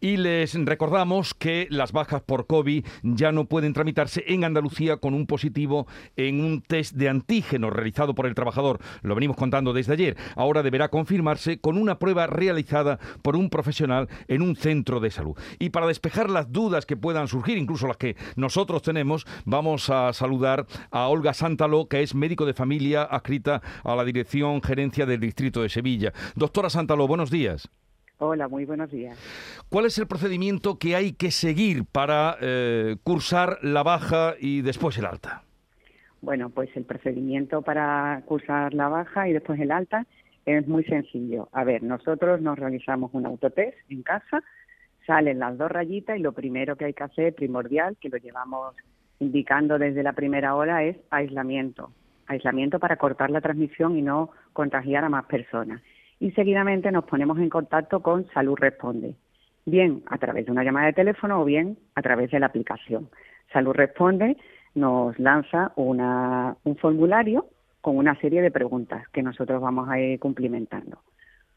Y les recordamos que las bajas por COVID ya no pueden tramitarse en Andalucía con un positivo en un test de antígeno realizado por el trabajador. Lo venimos contando desde ayer. Ahora deberá confirmarse con una prueba realizada por un profesional en un centro de salud. Y para despejar las dudas que puedan surgir, incluso las que nosotros tenemos, vamos a saludar a Olga Sántalo, que es médico de familia adscrita a la Dirección Gerencia del Distrito de Sevilla. Doctora Sántalo, buenos días. Hola, muy buenos días. ¿Cuál es el procedimiento que hay que seguir para eh, cursar la baja y después el alta? Bueno, pues el procedimiento para cursar la baja y después el alta es muy sencillo. A ver, nosotros nos realizamos un autotest en casa, salen las dos rayitas y lo primero que hay que hacer, primordial, que lo llevamos indicando desde la primera hora, es aislamiento. Aislamiento para cortar la transmisión y no contagiar a más personas y seguidamente nos ponemos en contacto con Salud Responde, bien a través de una llamada de teléfono o bien a través de la aplicación. Salud Responde nos lanza una, un formulario con una serie de preguntas que nosotros vamos a ir cumplimentando.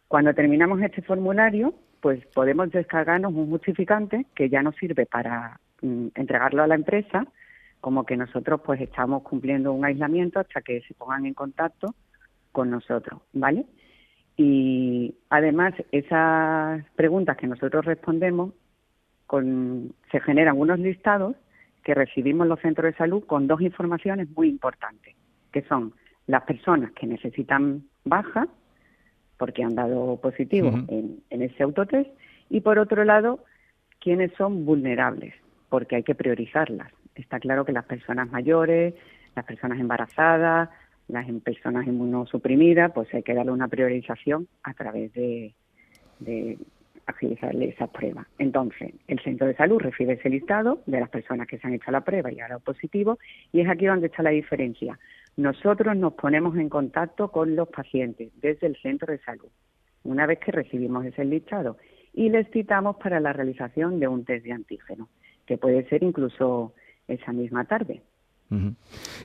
Cuando terminamos este formulario, pues podemos descargarnos un justificante que ya nos sirve para mm, entregarlo a la empresa, como que nosotros pues estamos cumpliendo un aislamiento hasta que se pongan en contacto con nosotros, ¿vale? Y además, esas preguntas que nosotros respondemos, con, se generan unos listados que recibimos los centros de salud con dos informaciones muy importantes, que son las personas que necesitan baja, porque han dado positivo en, en ese autotest, y por otro lado, quienes son vulnerables, porque hay que priorizarlas. Está claro que las personas mayores, las personas embarazadas, las personas inmunosuprimidas, pues hay que darle una priorización a través de, de agilizarle esa prueba. Entonces, el centro de salud recibe ese listado de las personas que se han hecho la prueba y ahora positivo, y es aquí donde está la diferencia. Nosotros nos ponemos en contacto con los pacientes desde el centro de salud, una vez que recibimos ese listado, y les citamos para la realización de un test de antígeno, que puede ser incluso esa misma tarde.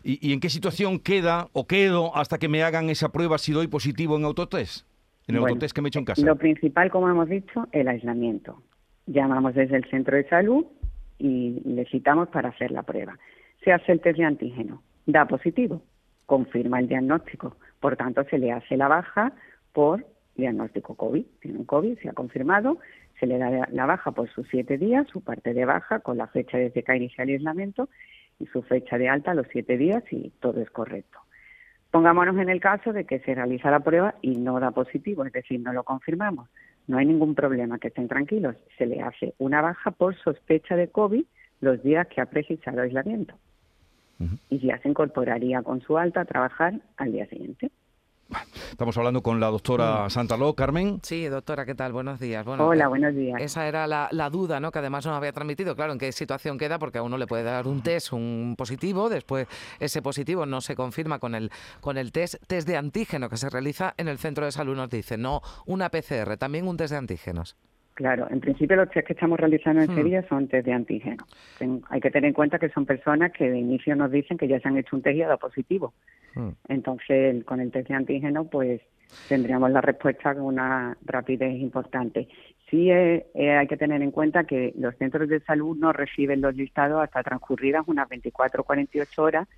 ¿Y, en qué situación queda o quedo hasta que me hagan esa prueba si doy positivo en autotest? En el autotest que me he hecho en casa. Lo principal, como hemos dicho, el aislamiento. Llamamos desde el centro de salud y le citamos para hacer la prueba. Se hace el test de antígeno, da positivo, confirma el diagnóstico. Por tanto, se le hace la baja por diagnóstico COVID. Tiene un COVID, se ha confirmado, se le da la baja por sus siete días, su parte de baja con la fecha desde que inicia el aislamiento y su fecha de alta los siete días y todo es correcto. Pongámonos en el caso de que se realiza la prueba y no da positivo, es decir, no lo confirmamos. No hay ningún problema, que estén tranquilos. Se le hace una baja por sospecha de COVID los días que ha precisado aislamiento. Y ya se incorporaría con su alta a trabajar al día siguiente. Estamos hablando con la doctora mm. Santaló, Carmen. Sí, doctora, ¿qué tal? Buenos días. Hola, buenos días. Esa era la, duda, ¿no? Que además nos había transmitido, claro, en qué situación queda, porque a uno le puede dar un test, un positivo, después ese positivo no se confirma con el, con el test, test de antígeno que se realiza en el centro de salud, nos dice, no una PCR, también un test de antígenos. Claro, en principio los test que estamos realizando en Sevilla hmm. son test de antígeno. Hay que tener en cuenta que son personas que de inicio nos dicen que ya se han hecho un test y ha dado positivo. Hmm. Entonces, con el test de antígeno, pues tendríamos la respuesta con una rapidez importante. Sí eh, eh, hay que tener en cuenta que los centros de salud no reciben los listados hasta transcurridas unas 24 o 48 horas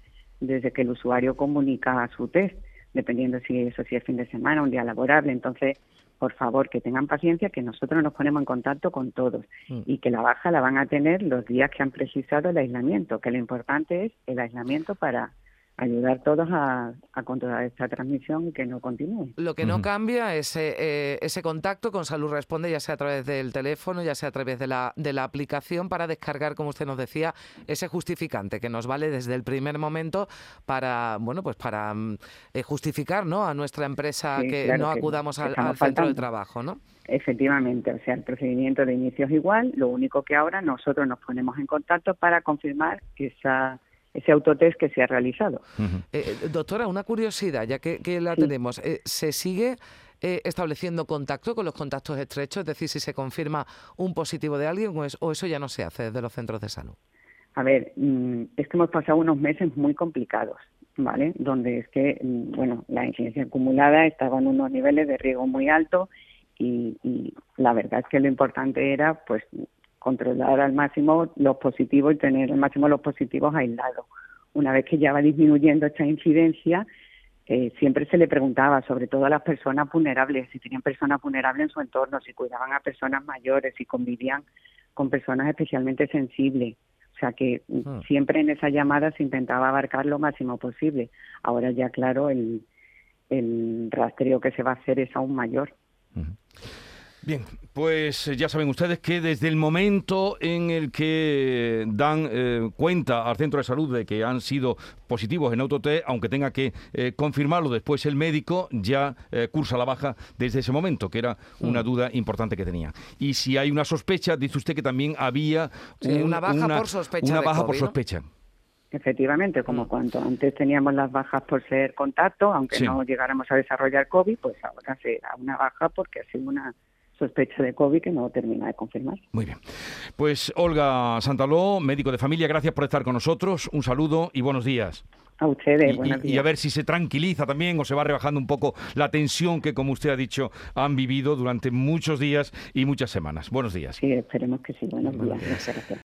desde que el usuario comunica su test, dependiendo si eso sí es fin de semana, un día laborable. Entonces, por favor, que tengan paciencia, que nosotros nos ponemos en contacto con todos mm. y que la baja la van a tener los días que han precisado el aislamiento, que lo importante es el aislamiento para ayudar todos a, controlar esta transmisión y que no continúe. Lo que no cambia es eh, ese contacto con Salud Responde, ya sea a través del teléfono, ya sea a través de la, de la aplicación, para descargar, como usted nos decía, ese justificante que nos vale desde el primer momento para, bueno, pues para mm, eh, justificar ¿no? a nuestra empresa que no acudamos al, centro de trabajo, ¿no? Efectivamente, o sea, el procedimiento de inicio es igual, lo único que ahora nosotros nos ponemos en contacto para confirmar esa ese autotest que se ha realizado. Eh, eh, doctora, una curiosidad, ya que, la tenemos, eh, ¿se sigue estableciendo contacto con los contactos estrechos? Es decir, si se confirma un positivo de alguien o, eso ya no se hace desde los centros de salud. A ver, mm, es que hemos pasado unos meses muy complicados, ¿vale? Donde es que, mm, bueno, la incidencia acumulada estaba en unos niveles de riesgo muy altos y, y la verdad es que lo importante era pues controlar al máximo los positivos y tener al máximo los positivos aislados. Una vez que ya va disminuyendo esta incidencia, eh, siempre se le preguntaba, sobre todo a las personas vulnerables, si tenían personas vulnerables en su entorno, si cuidaban a personas mayores, si convivían con personas especialmente sensibles. O sea que hmm. siempre en esa llamada se intentaba abarcar lo máximo posible. Ahora ya, claro, el, el rastreo que se va a hacer es aún mayor. Bien, pues eh, ya saben ustedes que desde el momento en el que dan eh, cuenta al centro de salud de que han sido positivos en autotest, aunque tenga que eh, confirmarlo después el médico, ya cursa la baja desde ese momento, que era una mm. duda importante que tenía. Y si hay una sospecha, dice usted que también había una baja por sospecha. Una baja por sospecha. Efectivamente, como mm. cuando antes teníamos las bajas por ser contacto, aunque no llegáramos a desarrollar COVID, pues ahora será una baja porque ha sido una sospecha de COVID que no termina de confirmar. Muy bien. Pues Olga Santaló, médico de familia, gracias por estar con nosotros. Un saludo y buenos días. A ustedes, y, buenos días. Y a ver si se tranquiliza también o se va rebajando un poco la tensión que, como usted ha dicho, han vivido durante muchos días y muchas semanas. Buenos días. Sí, esperemos que sí. Buenos días. Gracias.